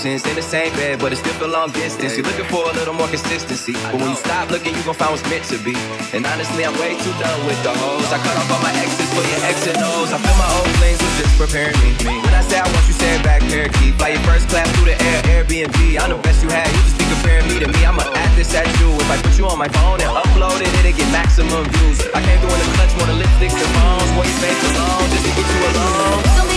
options. In the same bed, but it's still a long distance. You're looking for a little more consistency. But when you stop looking, you gon' gonna find what's meant to be. And honestly, I'm way too done with the hoes. I cut off all my exes for your ex and O's. I feel my old flames was just preparing me. When I say I want you, say it back, parakeet. Fly your first class through the air, Airbnb. I'm the best you had. You just be comparing me to me. I'ma add this at you. If I put you on my phone and upload it, it'll get maximum views. I came through in the clutch, more than lipstick, and phones. Boy, your face alone, just to get you alone.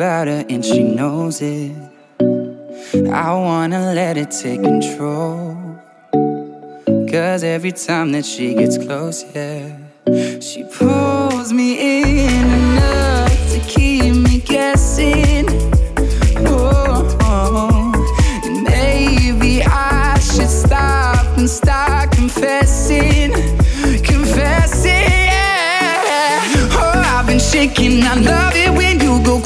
about her and she knows it. I wanna let it take control. Cause every time that she gets close, yeah, she pulls me in enough to keep me guessing. Oh, maybe I should stop and start confessing, confessing. Yeah. Oh, I've been shaking, I love it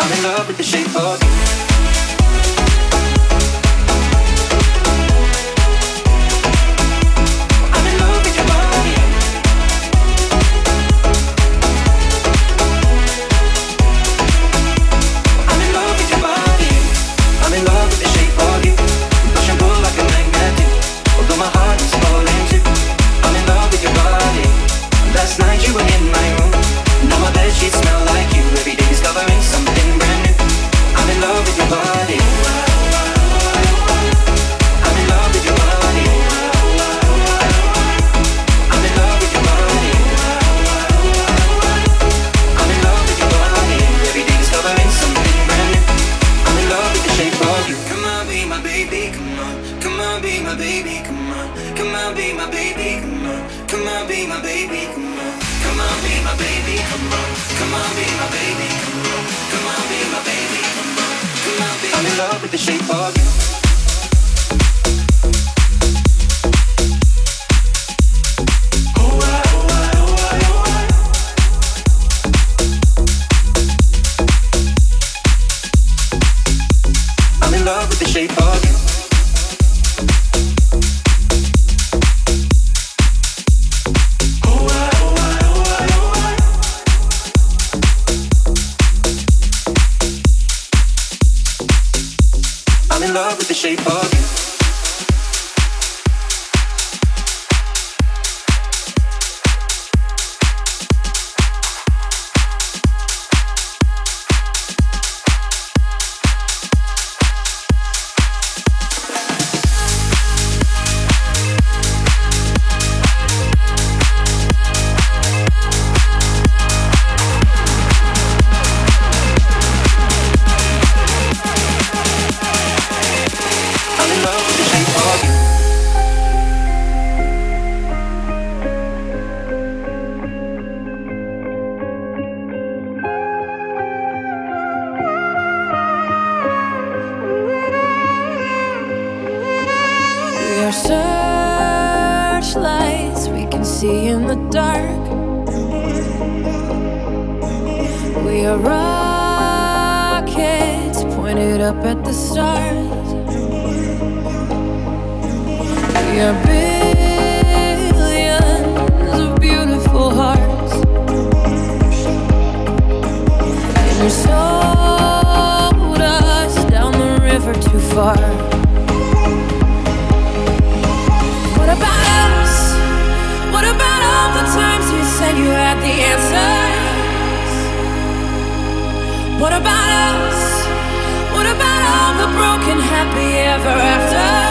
I'm in love with the shape of you. Happy ever after.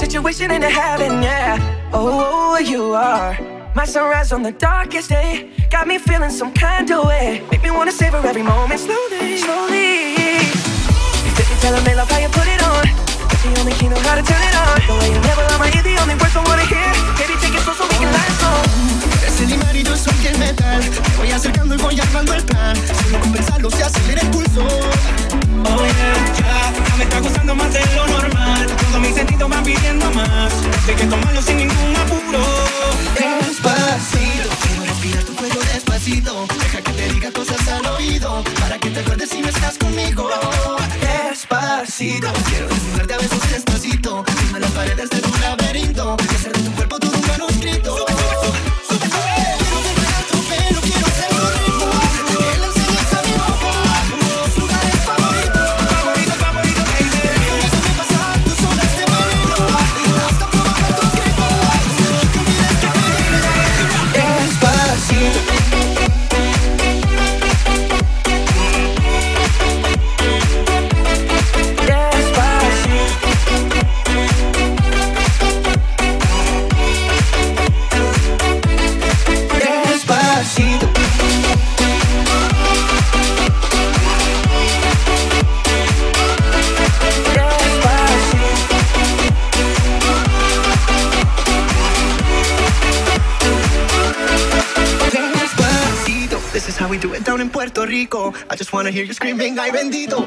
Situation into heaven, yeah. Oh, you are my sunrise on the darkest day. Got me feeling some kind of way. Make me wanna savor every moment slowly, slowly. You tell me love how you put it on. The only key know how to turn it on. The way you never lie, my ear, the only words I wanna hear. Baby, take it slow so we can last long. Y yo soy el metal. Me voy acercando y voy armando el plan. Solo con pensarlo se acelera el pulso. Oh yeah, ya, ya me está gustando más de lo normal. Todos mis sentidos van pidiendo más. Sé que tomarlo sin ningún apuro. Despacito, quiero respirar tu cuello despacito. Deja que te diga cosas al oído. Para que te acuerdes si no estás conmigo. Despacito, quiero desnudarte a besos despacito. Dime las paredes de tu laberinto. Hear you screaming, ay bendito.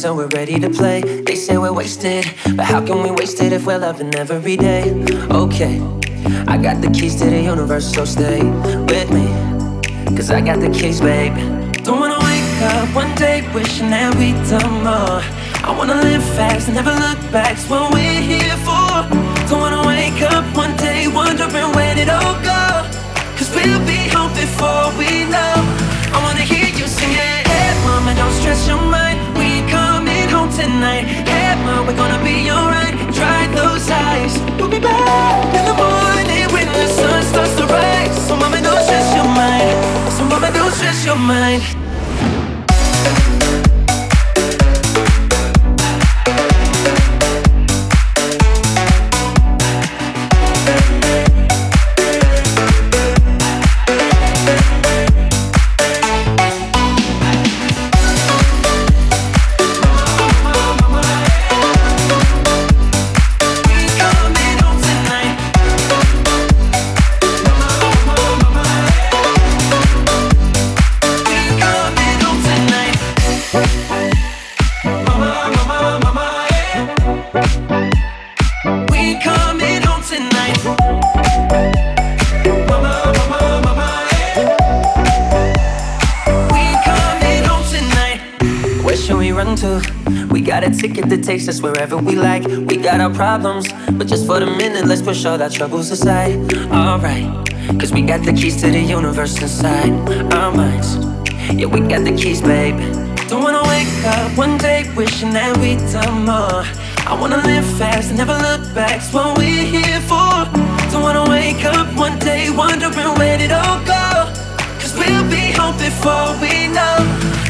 hands and we're ready to play. They say we're wasted, but how can we waste it if we're loving every day? Okay, I got the keys to the universe, so stay with me. Cause I got the keys, babe. Don't wanna wake up one day wishing that we'd done more. I wanna live fast never look back. What we're here for. So, stress your mind. Takes us wherever we like. We got our problems, but just for the minute, let's push all our troubles aside. Alright, cause we got the keys to the universe inside our minds. Yeah, we got the keys, babe. Don't wanna wake up one day wishing that we'd done more. I wanna live fast and never look back. It's what we're here for. Don't wanna wake up one day wondering where it all go. Cause we'll be home before we know.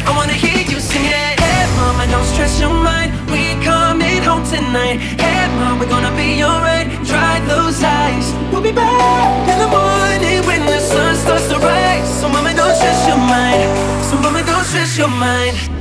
I wanna hear you sing it. Hey, mama, don't stress your mind. We coming home tonight. Hey, mom, we're gonna be alright. Dry those eyes. We'll be back in the morning when the sun starts to rise. So, mama, don't stress your mind. So, mama, don't stress your mind.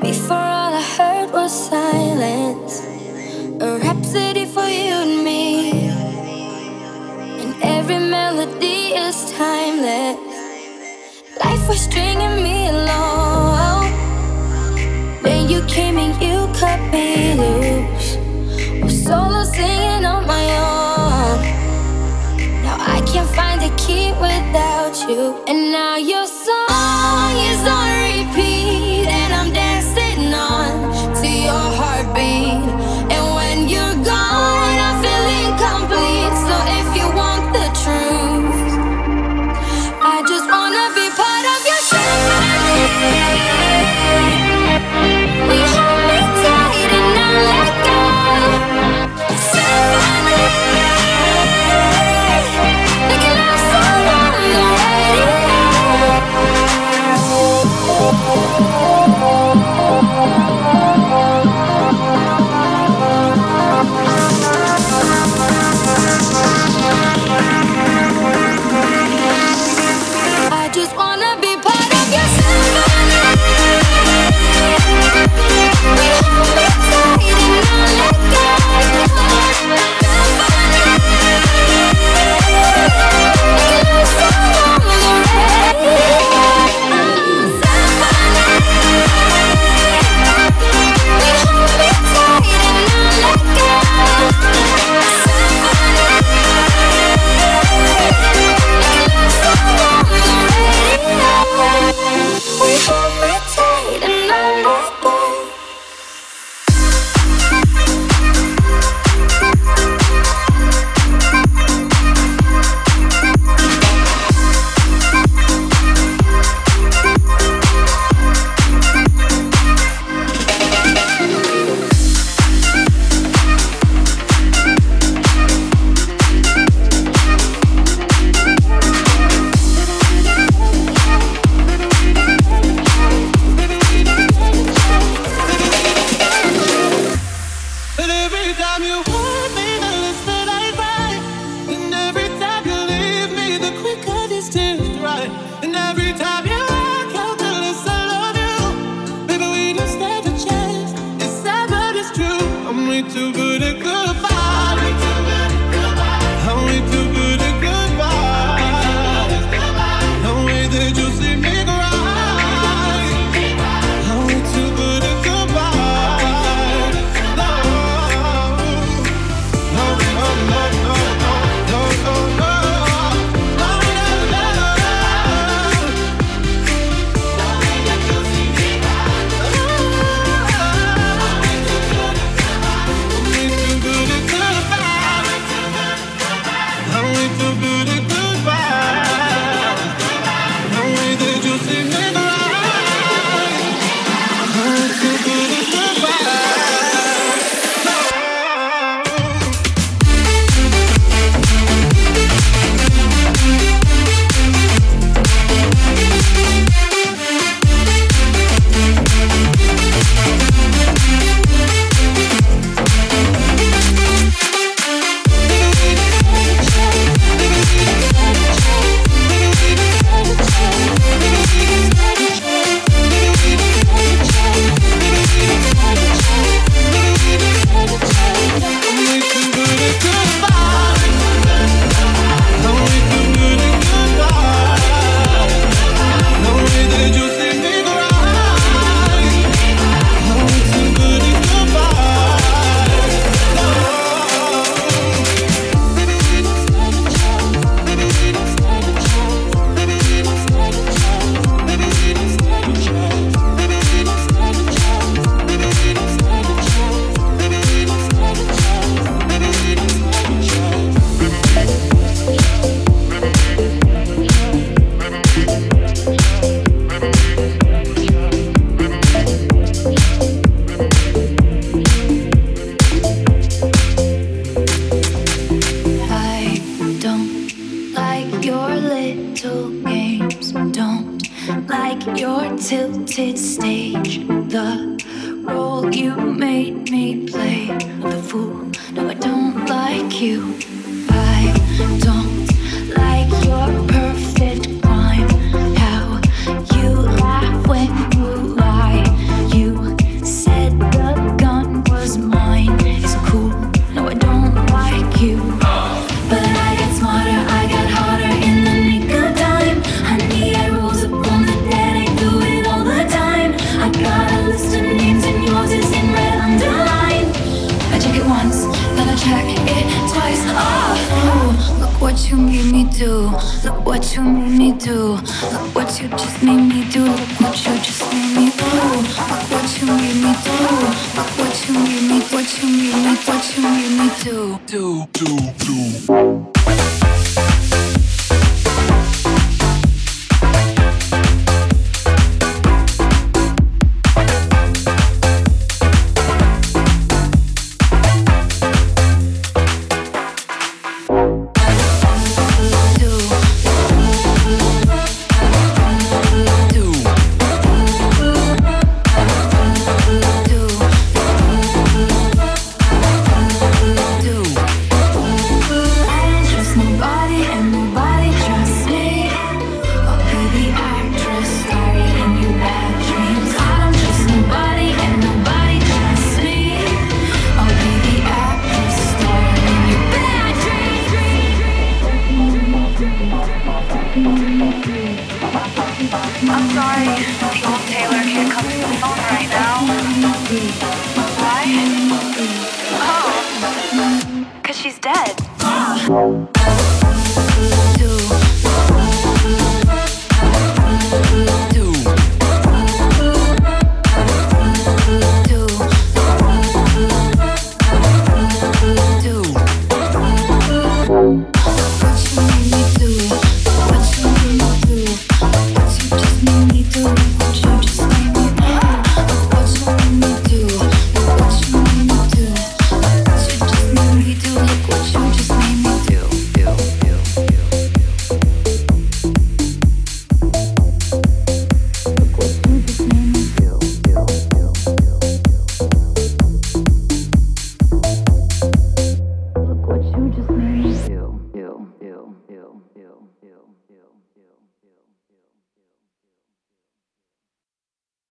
Before all I heard was silence. A rhapsody for you and me. And every melody is timeless. Life was stringing me along. Then you came and you cut me loose. Was solo singing on my own. Now I can't find the key without you. And now your